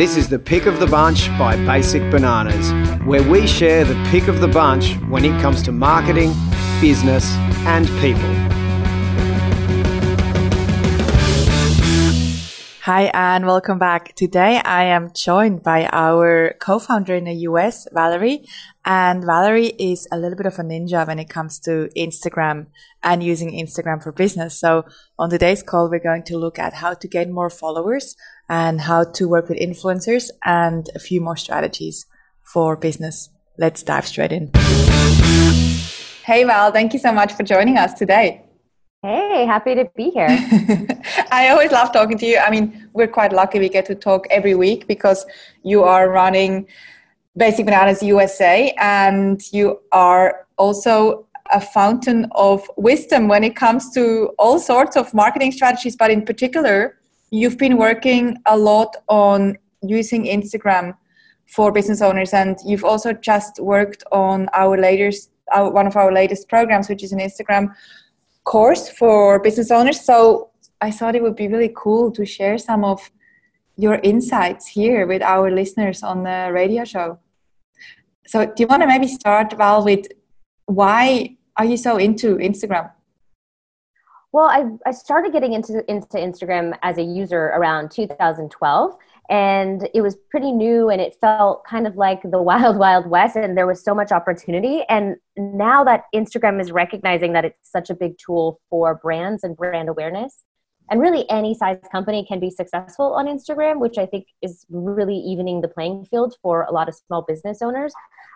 This is the pick of the bunch by Basic Bananas, where we share the pick of the bunch when it comes to marketing, business, and people. Hi, and welcome back. Today I am joined by our co-founder in the US, Valerie. And Valerie is a little bit of a ninja when it comes to Instagram and using Instagram for business. So on today's call, we're going to look at how to gain more followers and how to work with influencers and a few more strategies for business. Let's dive straight in. Hey, Val, thank you so much for joining us today. Hey, happy to be here. I always love talking to you. I mean, we're quite lucky we get to talk every week because you are running Basic Bananas USA and you are also a fountain of wisdom when it comes to all sorts of marketing strategies, but in particular, you've been working a lot on using Instagram for business owners, and you've also just worked on our latest, one of our latest programs, which is an Instagram course for business owners. So I thought it would be really cool to share some of your insights here with our listeners on the radio show. So, do you want to maybe start, Val, with why are you so into Instagram? Well, I, I started getting into, into Instagram as a user around 2012 and it was pretty new and it felt kind of like the wild wild west and there was so much opportunity. And now that instagram is recognizing that it's such a big tool for brands and brand awareness and really any size company can be successful on instagram which i think is really evening the playing field for a lot of small business owners.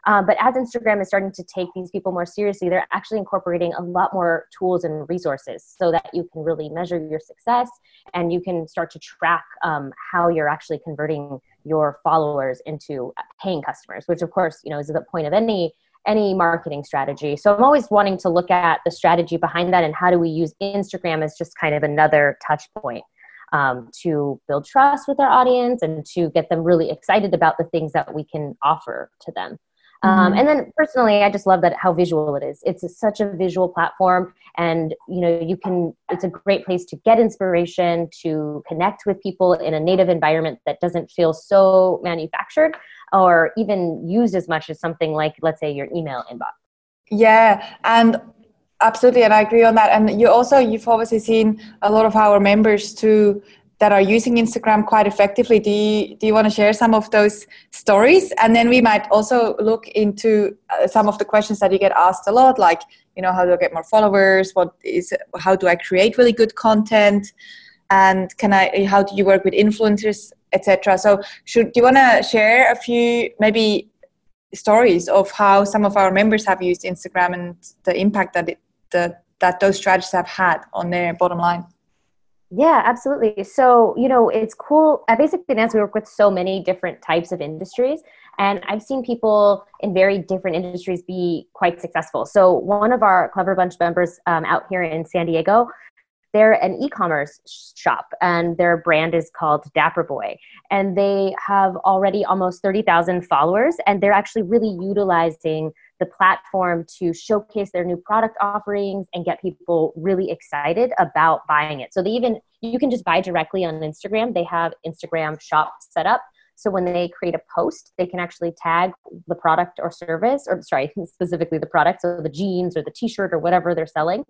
Um, but as Instagram is starting to take these people more seriously, they're actually incorporating a lot more tools and resources so that you can really measure your success and you can start to track um, how you're actually converting your followers into paying customers, which of course, you know, is the point of any any marketing strategy. So I'm always wanting to look at the strategy behind that and how do we use Instagram as just kind of another touch point. Um, to build trust with our audience and to get them really excited about the things that we can offer to them. Um, mm-hmm. and then personally, I just love that how visual it is. It's a, such a visual platform, and you know, you can. It's a great place to get inspiration, to connect with people in a native environment that doesn't feel so manufactured, or even used as much as something like, let's say, your email inbox. Yeah, and absolutely, and I agree on that. And you also, you've obviously seen a lot of our members too that are using Instagram quite effectively. Do you, do you want to share some of those stories? And then we might also look into uh, some of the questions that you get asked a lot, like, you know, how do I get more followers? What is, how do I create really good content? And can I, how do you work with influencers, etc. So should, do you want to share a few maybe stories of how some of our members have used Instagram and the impact that it, the, that those strategies have had on their bottom line? Yeah, absolutely. So, you know, it's cool. At Basic Bananas, we work with so many different types of industries, and I've seen people in very different industries be quite successful. So, one of our Clever Bunch members um, out here in San Diego, they're an e-commerce shop and their brand is called Dapper Boi and they have already almost 30000 followers and they're actually really utilizing the platform to showcase their new product offerings and get people really excited about buying it. So they even you can just buy directly on Instagram. They have Instagram shop set up. So when they create a post, they can actually tag the product or service, or sorry, specifically the product, so the jeans or the t-shirt or whatever they're selling.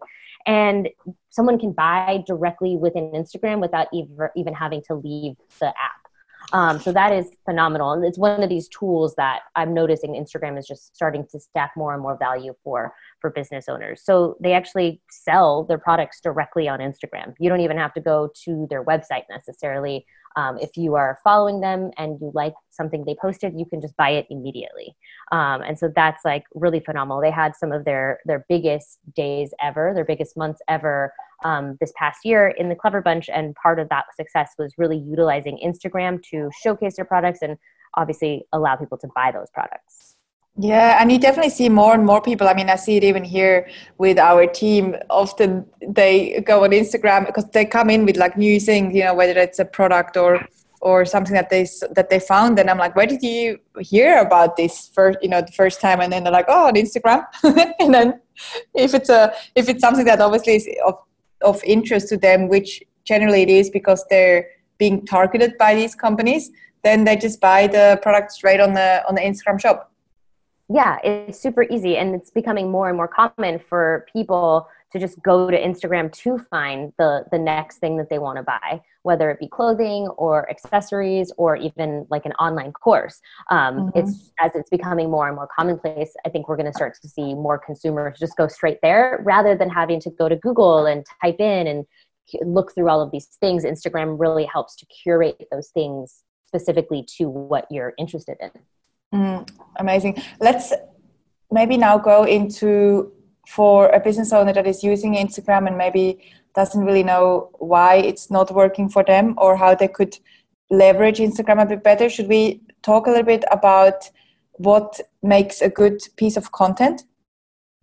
And someone can buy directly within Instagram without even having to leave the app. Um, so that is phenomenal. And it's one of these tools that I'm noticing Instagram is just starting to stack more and more value for, for business owners. So they actually sell their products directly on Instagram. You don't even have to go to their website necessarily. Um, if you are following them and you like something they posted, you can just buy it immediately. Um, and so that's like really phenomenal. They had some of their their biggest days ever, their biggest months ever um, this past year in the Clever Bunch, and part of that success was really utilizing Instagram to showcase their products and obviously allow people to buy those products. Yeah, and you definitely see more and more people. I mean, I see it even here with our team. Often they go on Instagram because they come in with like new things, you know, whether it's a product or or something that they that they found. And I'm like, where did you hear about this first? You know, the first time, and then they're like, oh, on Instagram. and then if it's a if it's something that obviously is of of interest to them, which generally it is because they're being targeted by these companies, then they just buy the product straight on the on the Instagram shop. Yeah, it's super easy and it's becoming more and more common for people to just go to Instagram to find the the next thing that they want to buy, whether it be clothing or accessories or even like an online course. Um, mm-hmm. It's as it's becoming more and more commonplace. I think we're going to start to see more consumers just go straight there rather than having to go to Google and type in and look through all of these things. Instagram really helps to curate those things specifically to what you're interested in. Mm, amazing. Let's maybe now go into for a business owner that is using Instagram and maybe doesn't really know why it's not working for them or how they could leverage Instagram a bit better, should we talk a little bit about what makes a good piece of content?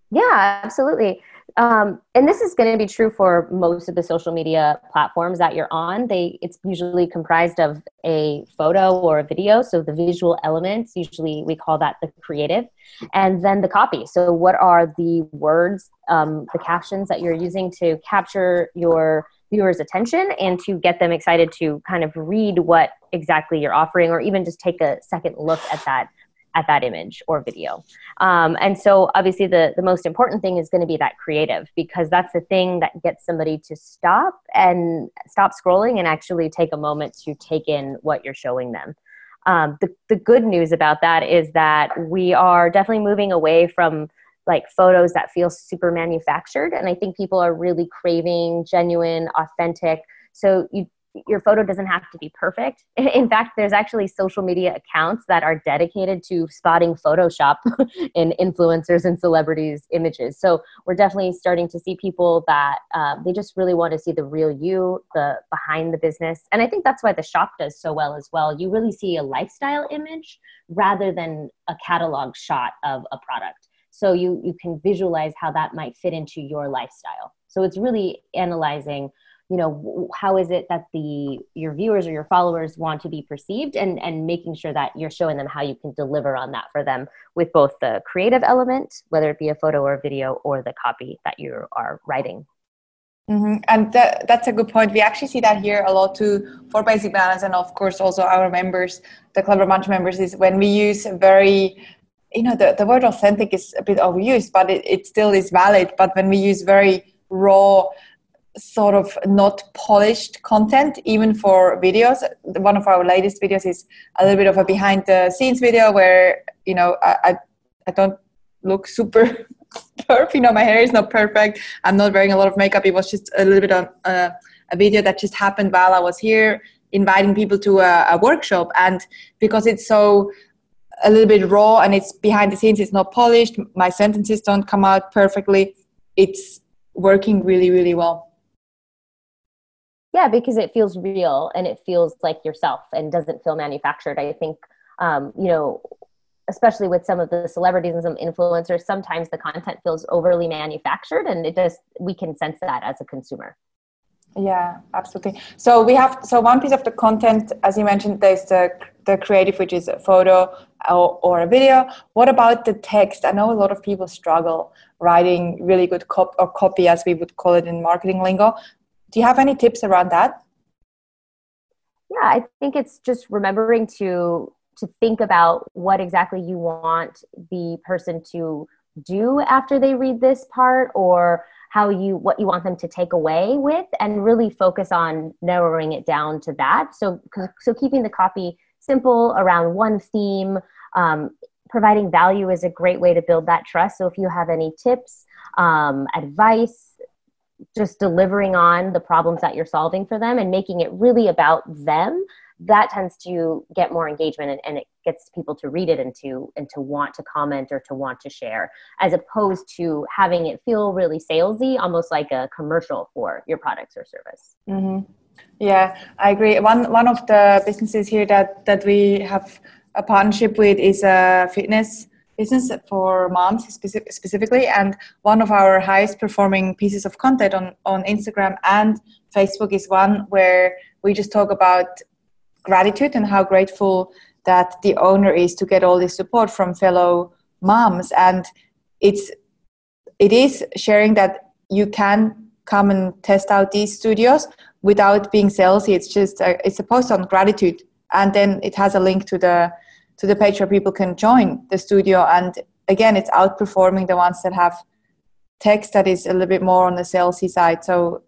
Yeah, absolutely um, and this is going to be true for most of the social media platforms that you're on. They it's usually comprised of a photo or a video. So the visual elements usually we call that the creative and then the copy. So what are the words um, the captions that you're using to capture your viewers attention and to get them excited to kind of read what exactly you're offering or even just take a second look at that at that image or video. Um, and so obviously the, the most important thing is going to be that creative because that's the thing that gets somebody to stop and stop scrolling and actually take a moment to take in what you're showing them. Um, the, the good news about that is that we are definitely moving away from like photos that feel super manufactured. And I think people are really craving genuine, authentic. So you your photo doesn't have to be perfect. In fact, there's actually social media accounts that are dedicated to spotting Photoshop in influencers and celebrities' images. So we're definitely starting to see people that uh, they just really want to see the real you, the behind the business. And I think that's why the shop does so well as well. You really see a lifestyle image rather than a catalog shot of a product. So you you can visualize how that might fit into your lifestyle. So it's really analyzing you know how is it that the your viewers or your followers want to be perceived and and making sure that you're showing them how you can deliver on that for them with both the creative element whether it be a photo or a video or the copy that you are writing. Mm-hmm. and that, that's a good point. We actually see that here a lot too for Basic Bananas and of course also our members the clever bunch members is when we use very you know the, the word authentic is a bit overused but it, it still is valid. But when we use very raw sort of not polished content even for videos. One of our latest videos is a little bit of a behind the scenes video where you know i i, don't look super perfect. You know my hair is not perfect. I'm not wearing a lot of makeup. It was just a little bit of uh, a video that just happened while i was here inviting people to a, a workshop. And because it's so a little bit raw and it's behind the scenes it's not polished my sentences don't come out perfectly it's working really really well yeah because it feels real and it feels like yourself and doesn't feel manufactured. I think um, you know especially with some of the celebrities and some influencers sometimes the content feels overly manufactured and it just we can sense that as a consumer. Yeah absolutely. So we have so one piece of the content as you mentioned there's the the creative which is a photo or, or a video. What about the text? I know a lot of people struggle writing really good cop or copy as we would call it in marketing lingo do you have any tips around that? Yeah i think it's just remembering to to think about what exactly you want the person to do after they read this part or how you what you want them to take away with and really focus on narrowing it down to that. So so keeping the copy simple around one theme um, providing value is a great way to build that trust. So if you have any tips um, advice just delivering on the problems that you're solving for them and making it really about them that tends to get more engagement and, and, it gets people to read it and to and to want to comment or to want to share as opposed to having it feel really salesy almost like a commercial for your products or service. Mm-hmm. yeah i agree. One one of the businesses here that that we have a partnership with is a fitness business for moms specific, specifically and one of our highest performing pieces of content on, on instagram and facebook is one where we just talk about gratitude and how grateful that the owner is to get all this support from fellow moms and it's it is sharing that you can come and test out these studios without being salesy. It's just a, it's a post on gratitude, and then it has a link to the to the page where people can join the studio. And again, it's outperforming the ones that have text that is a little bit more on the salesy side. So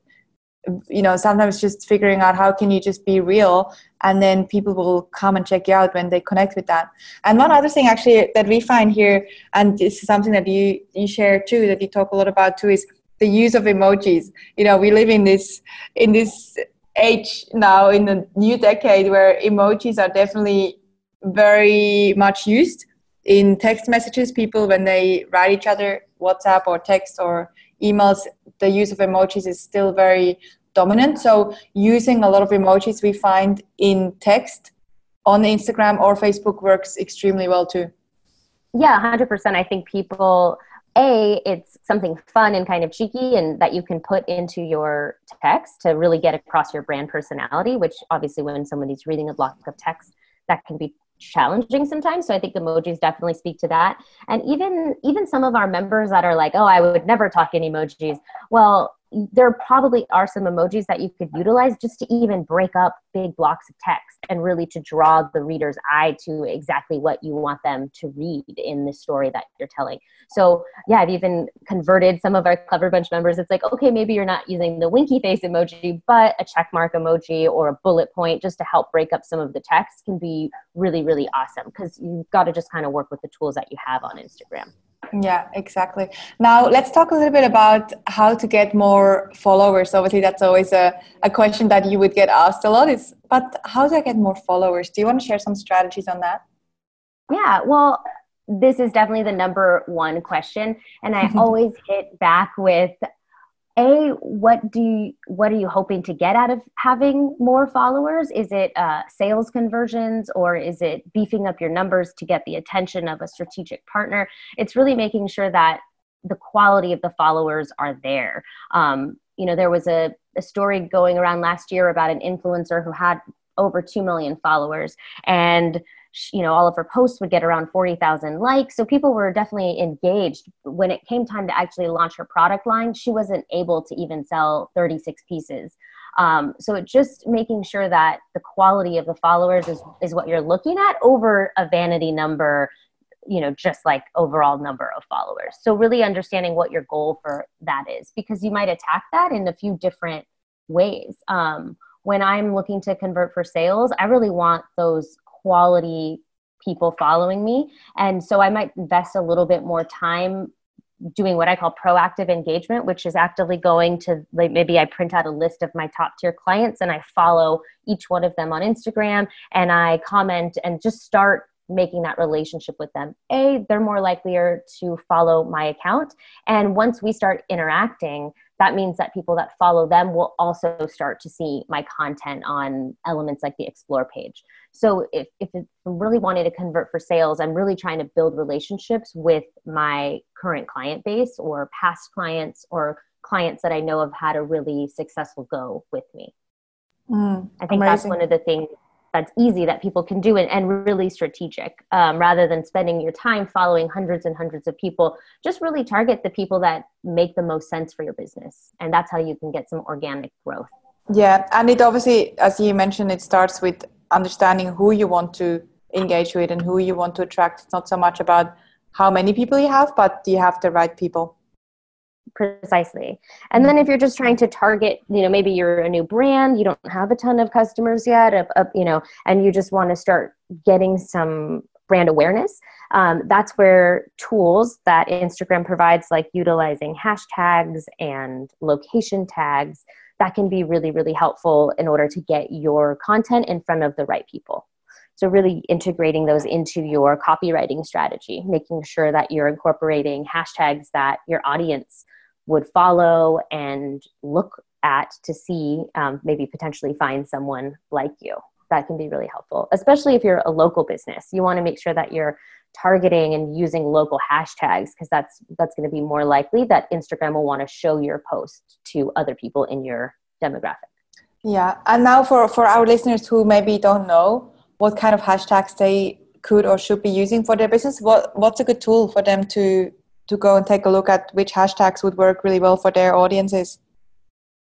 you know sometimes just figuring out how can you just be real and then people will come and check you out when they connect with that and one other thing actually that we find here and this is something that you you share too that you talk a lot about too is the use of emojis you know we live in this in this age now in the new decade where emojis are definitely very much used in text messages people when they write each other whatsapp or text or emails, the use of emojis is still very dominant. So using a lot of emojis we find in text on Instagram or Facebook works extremely well too. Yeah, 100%. I think people, A, it's something fun and kind of cheeky and that you can put into your text to really get across your brand personality, which obviously when somebody's reading a block of text, that can be challenging sometimes. So i think emojis definitely speak to that. And even even some of our members that are like oh i would never talk in emojis. Well there probably are some emojis that you could utilize just to even break up big blocks of text and really to draw the reader's eye to exactly what you want them to read in the story that you're telling. So, yeah, I've even converted some of our Clever Bunch members. It's like, okay, maybe you're not using the winky face emoji, but a check mark emoji or a bullet point just to help break up some of the text can be really, really awesome because you've got to just kind of work with the tools that you have on Instagram. Yeah, exactly. Now let's talk a little bit about how to get more followers. Obviously, that's always a, a question that you would get asked a lot. Is but how do I get more followers? Do you want to share some strategies on that? Yeah, well, this is definitely the number one question, and I always hit back with a what do you what are you hoping to get out of having more followers? Is it uh, sales conversions or is it beefing up your numbers to get the attention of a strategic partner? It's really making sure that the quality of the followers are there. Um, you know there was a, a story going around last year about an influencer who had over 2 million followers and you know all of her posts would get around 40,000 likes. So people were definitely engaged. When it came time to actually launch her product line she wasn't able to even sell 36 pieces. Um, so just making sure that the quality of the followers is, is what you're looking at over a vanity number you know just like overall number of followers. So really understanding what your goal for that is because you might attack that in a few different ways. Um, when i'm looking to convert for sales i really want those quality people following me. And so I might invest a little bit more time doing what I call proactive engagement, which is actively going to like maybe I print out a list of my top tier clients and I follow each one of them on Instagram and I comment and just start making that relationship with them. A, they're more likelier to follow my account. And once we start interacting, that means that people that follow them will also start to see my content on elements like the explore page. So if, if I'm really wanting to convert for sales, I'm really trying to build relationships with my current client base or past clients or clients that I know have had a really successful go with me. Mm, I think amazing. that's one of the things that's easy that people can do and, and really strategic um, rather than spending your time following hundreds and hundreds of people. Just really target the people that make the most sense for your business and that's how you can get some organic growth. Yeah and it obviously as you mentioned it starts with understanding who you want to engage with and who you want to attract. It's not so much about how many people you have but do you have the right people precisely. And then if you're just trying to target you know maybe you're a new brand you don't have a ton of customers yet up, up you know and you just want to start getting some brand awareness um, that's where tools that instagram provides like utilizing hashtags and location tags that can be really really helpful in order to get your content in front of the right people. So, really integrating those into your copywriting strategy, making sure that you're incorporating hashtags that your audience would follow and look at to see um, maybe potentially find someone like you. That can be really helpful especially if you're a local business. You want to make sure that you're targeting and using local hashtags because that's that's going to be more likely that instagram will want to show your post to other people in your demographic. Yeah and now for for our listeners who maybe don't know what kind of hashtags they could or should be using for their business what what's a good tool for them to to go and take a look at which hashtags would work really well for their audiences?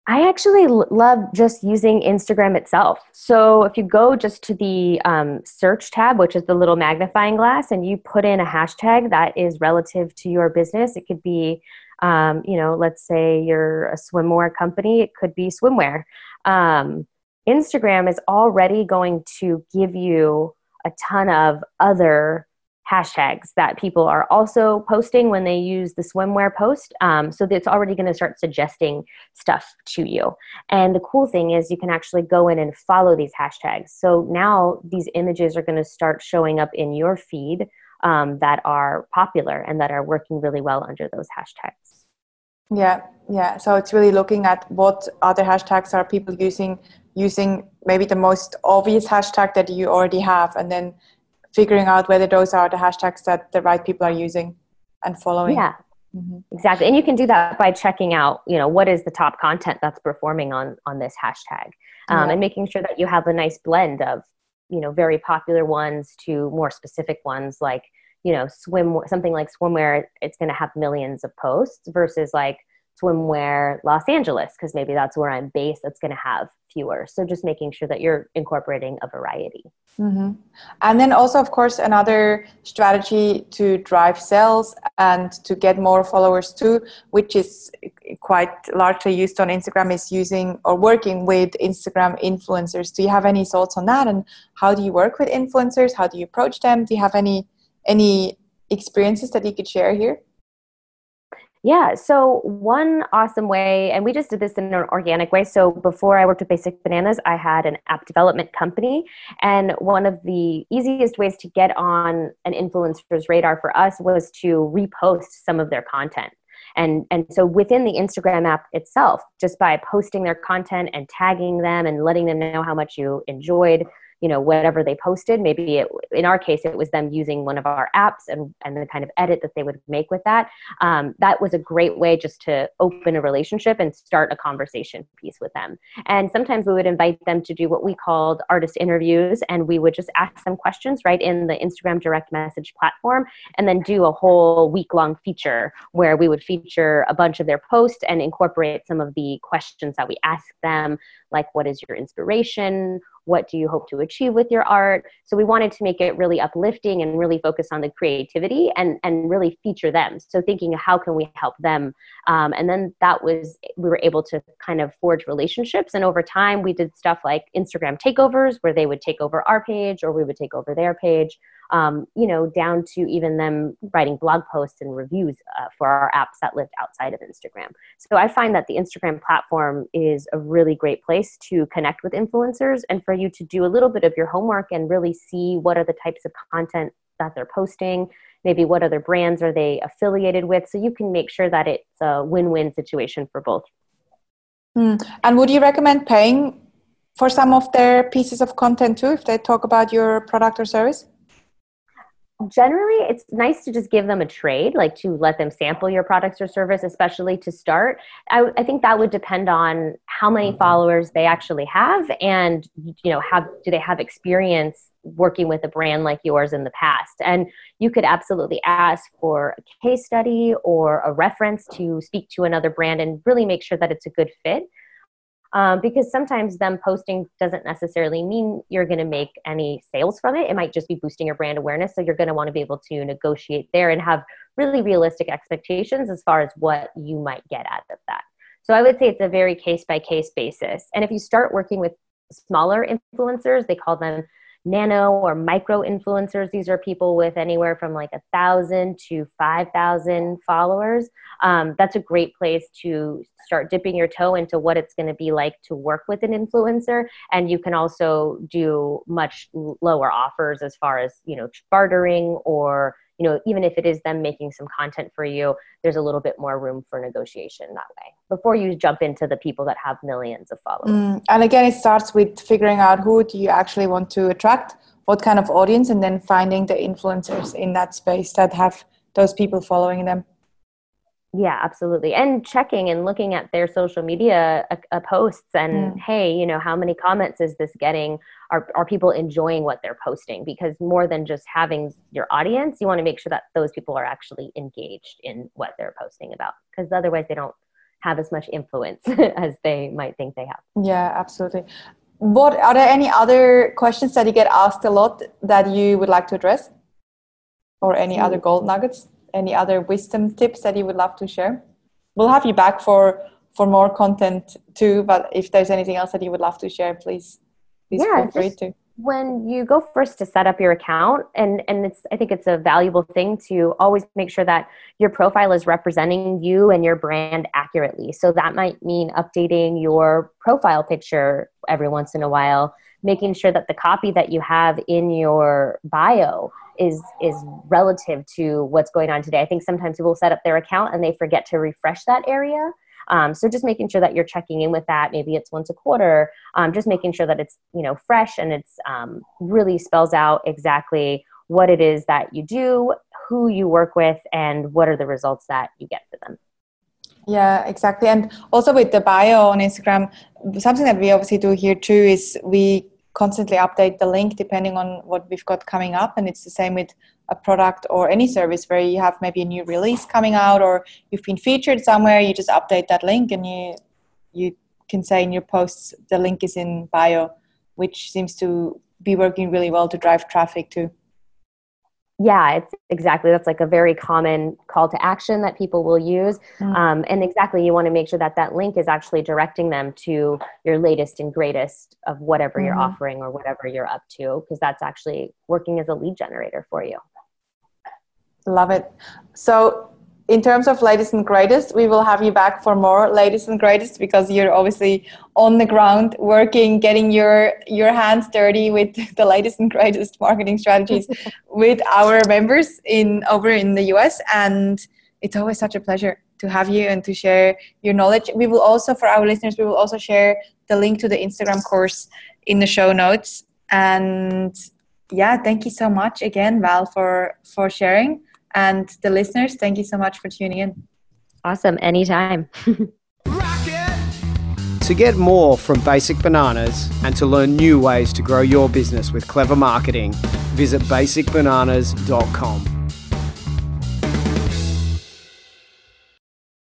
I actually l- love just using Instagram itself. So if you go just to the um, search tab, which is the little magnifying glass, and you put in a hashtag that is relative to your business, it could be, um, you know, let's say you're a swimwear company, it could be swimwear. Um, Instagram is already going to give you a ton of other hashtags that people are also posting when they use the swimwear post. Um, so it's already going to start suggesting stuff to you. And the cool thing is you can actually go in and follow these hashtags. So now these images are going to start showing up in your feed um, that are popular and that are working really well under those hashtags. Yeah, yeah. So it's really looking at what other hashtags are people using, using maybe the most obvious hashtag that you already have, and then figuring out whether those are the hashtags that the right people are using and following. Yeah. Mm-hmm. Exactly. And you can do that by checking out, you know, what is the top content that's performing on on this hashtag. Um, yeah. and making sure that you have a nice blend of, you know, very popular ones to more specific ones like, you know, swim something like swimwear, it's going to have millions of posts versus like swimwear Los Angeles because maybe that's where I'm based that's going to have fewer. So just making sure that you're incorporating a variety. Mm-hmm. And then also, of course, another strategy to drive sales and to get more followers too, which is quite largely used on Instagram, is using or working with Instagram influencers. Do you have any thoughts on that? And how do you work with influencers? How do you approach them? Do you have any any experiences that you could share here? Yeah. So, one awesome way, and we just did this in an organic way. So, before I worked with Basic Bananas, I had an app development company. And one of the easiest ways to get on an influencer's radar for us was to repost some of their content. And, and so within the Instagram app itself, just by posting their content and tagging them and letting them know how much you enjoyed you know whatever they posted maybe it, in our case it was them using one of our apps and, and the kind of edit that they would make with that. Um, that was a great way just to open a relationship and start a conversation piece with them. And sometimes we would invite them to do what we called artist interviews and we would just ask them questions right in the instagram direct message platform and then do a whole week long feature where we would feature a bunch of their posts and incorporate some of the questions that we asked them like what is your inspiration what do you hope to achieve with your art? So we wanted to make it really uplifting and really focus on the creativity and and really feature them. So thinking how can we help them? Um, and then that was we were able to kind of forge relationships. And over time we did stuff like instagram takeovers where they would take over our page or we would take over their page um, you know, down to even them writing blog posts and reviews uh, for our apps that lived outside of Instagram. So I find that the Instagram platform is a really great place to connect with influencers and for you to do a little bit of your homework and really see what are the types of content that they're posting maybe what other brands are they affiliated with so you can make sure that it's a win-win situation for both mm. and would you recommend paying for some of their pieces of content too if they talk about your product or service generally it's nice to just give them a trade like to let them sample your products or service especially to start. I, I, think that would depend on how many mm-hmm. followers they actually have and you know have do they have experience working with a brand like yours in the past. And you could absolutely ask for a case study or a reference to speak to another brand and really make sure that it's a good fit um, because sometimes them posting doesn't necessarily mean you're going to make any sales from it. It might just be boosting your brand awareness. So you're going to want to be able to negotiate there and have really realistic expectations as far as what you might get out of that. So I would say it's a very case by case basis. And if you start working with smaller influencers, they call them nano or micro influencers. These are people with anywhere from like a thousand to 5,000 followers. Um, that's a great place to start dipping your toe into what it's going to be like to work with an influencer. And you can also do much lower offers as far as, you know, bartering or you know, even if it is them making some content for you, there's a little bit more room for negotiation that way before you jump into the people that have millions of followers. Mm, and again, it starts with figuring out who do you actually want to attract, what kind of audience, and then finding the influencers in that space that have those people following them. Yeah, absolutely. And checking and looking at their social media uh, uh, posts and hey, you know, how many comments is this getting? Are are people enjoying what they're posting? Because more than just having your audience, you want to make sure that those people are actually engaged in what they're posting about because otherwise they don't have as much influence as they might think they have. Yeah, absolutely. What are there any other questions that you get asked a lot that you would like to address? Or any other gold nuggets? Any other wisdom tips that you would love to share? We'll have you back for for more content too, but if there's anything else that you would love to share, please, please yeah, feel free to when you go first to set up your account and and it's i think it's a valuable thing to always make sure that your profile is representing you and your brand accurately so that might mean updating your profile picture every once in a while making sure that the copy that you have in your bio is is relative to what's going on today i think sometimes people set up their account and they forget to refresh that area um, so just making sure that you're checking in with that. Maybe it's once a quarter. Um, just making sure that it's you know fresh and it's um, really spells out exactly what it is that you do, who you work with, and what are the results that you get for them. Yeah, exactly. And also with the bio on Instagram, something that we obviously do here too is we constantly update the link depending on what we've got coming up. And it's the same with a product or any service where you have maybe a new release coming out or you've been featured somewhere you just update that link and you you can say in your posts the link is in bio which seems to be working really well to drive traffic too yeah it's exactly that's like a very common call to action that people will use mm. um, and exactly you want to make sure that that link is actually directing them to your latest and greatest of whatever mm-hmm. you're offering or whatever you're up to because that's actually working as a lead generator for you Love it. So, in terms of latest and greatest, we will have you back for more latest and greatest because you're obviously on the ground working, getting your your hands dirty with the latest and greatest marketing strategies with our members in over in the US. And it's always such a pleasure to have you and to share your knowledge. We will also, for our listeners, we will also share the link to the Instagram course in the show notes. And yeah, thank you so much again, Val, for for sharing. And the listeners, thank you so much for tuning in. Awesome. Anytime. to get more from Basic Bananas and to learn new ways to grow your business with clever marketing, visit basicbananas.com.